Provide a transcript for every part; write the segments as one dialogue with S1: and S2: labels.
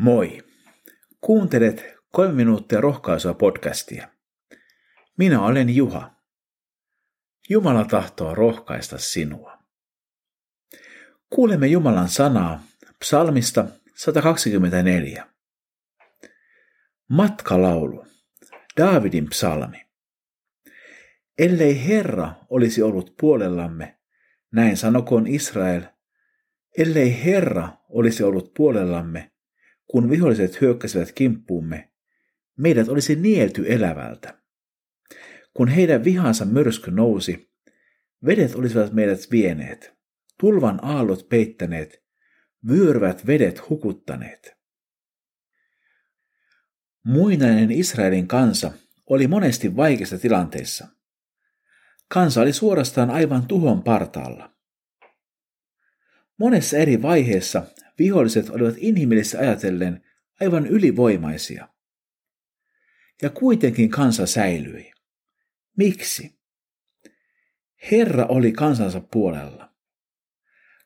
S1: Moi! Kuuntelet kolme minuuttia rohkaisua podcastia. Minä olen Juha. Jumala tahtoo rohkaista sinua. Kuulemme Jumalan sanaa psalmista 124. Matkalaulu. Daavidin psalmi. Ellei Herra olisi ollut puolellamme, näin sanokoon Israel, ellei Herra olisi ollut puolellamme, kun viholliset hyökkäsivät kimppuumme, meidät olisi nielty elävältä. Kun heidän vihansa myrsky nousi, vedet olisivat meidät vieneet, tulvan aallot peittäneet, vyöryvät vedet hukuttaneet. Muinainen Israelin kansa oli monesti vaikeassa tilanteessa. Kansa oli suorastaan aivan tuhon partaalla. Monessa eri vaiheessa viholliset olivat inhimillisesti ajatellen aivan ylivoimaisia. Ja kuitenkin kansa säilyi. Miksi? Herra oli kansansa puolella.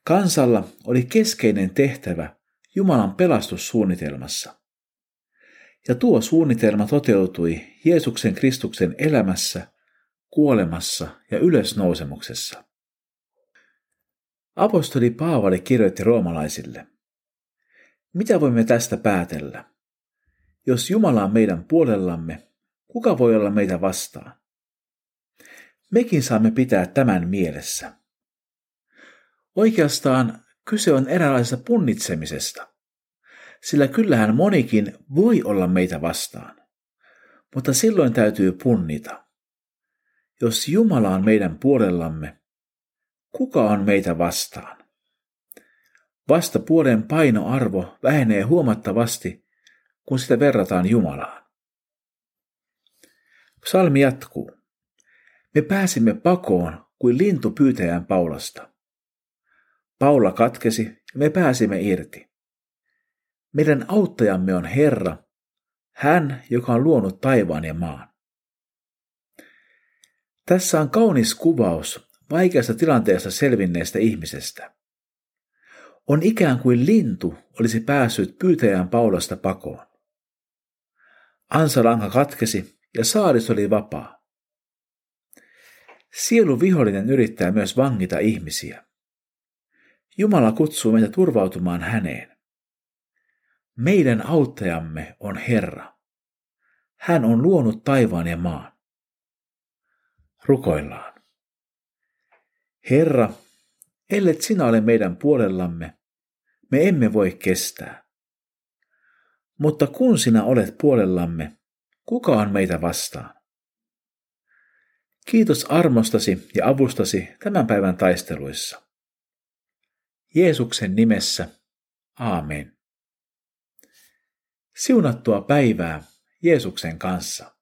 S1: Kansalla oli keskeinen tehtävä Jumalan pelastussuunnitelmassa. Ja tuo suunnitelma toteutui Jeesuksen Kristuksen elämässä, kuolemassa ja ylösnousemuksessa. Apostoli Paavali kirjoitti roomalaisille – mitä voimme tästä päätellä? Jos Jumala on meidän puolellamme, kuka voi olla meitä vastaan? Mekin saamme pitää tämän mielessä. Oikeastaan kyse on eräänlaisesta punnitsemisesta, sillä kyllähän monikin voi olla meitä vastaan, mutta silloin täytyy punnita. Jos Jumala on meidän puolellamme, kuka on meitä vastaan? Vastapuolen painoarvo vähenee huomattavasti, kun sitä verrataan Jumalaan. Psalmi jatkuu. Me pääsimme pakoon kuin lintu pyytäjän Paulasta. Paula katkesi ja me pääsimme irti. Meidän auttajamme on Herra, hän, joka on luonut taivaan ja maan. Tässä on kaunis kuvaus vaikeasta tilanteesta selvinneestä ihmisestä. On ikään kuin lintu olisi päässyt pyytäjän Paulasta pakoon. Ansalanka katkesi ja saaris oli vapaa. Sielu vihollinen yrittää myös vangita ihmisiä. Jumala kutsuu meitä turvautumaan häneen. Meidän auttajamme on Herra. Hän on luonut taivaan ja maan. Rukoillaan. Herra, Ellet sinä ole meidän puolellamme, me emme voi kestää. Mutta kun sinä olet puolellamme, kuka on meitä vastaan? Kiitos armostasi ja avustasi tämän päivän taisteluissa. Jeesuksen nimessä, aamen. Siunattua päivää Jeesuksen kanssa.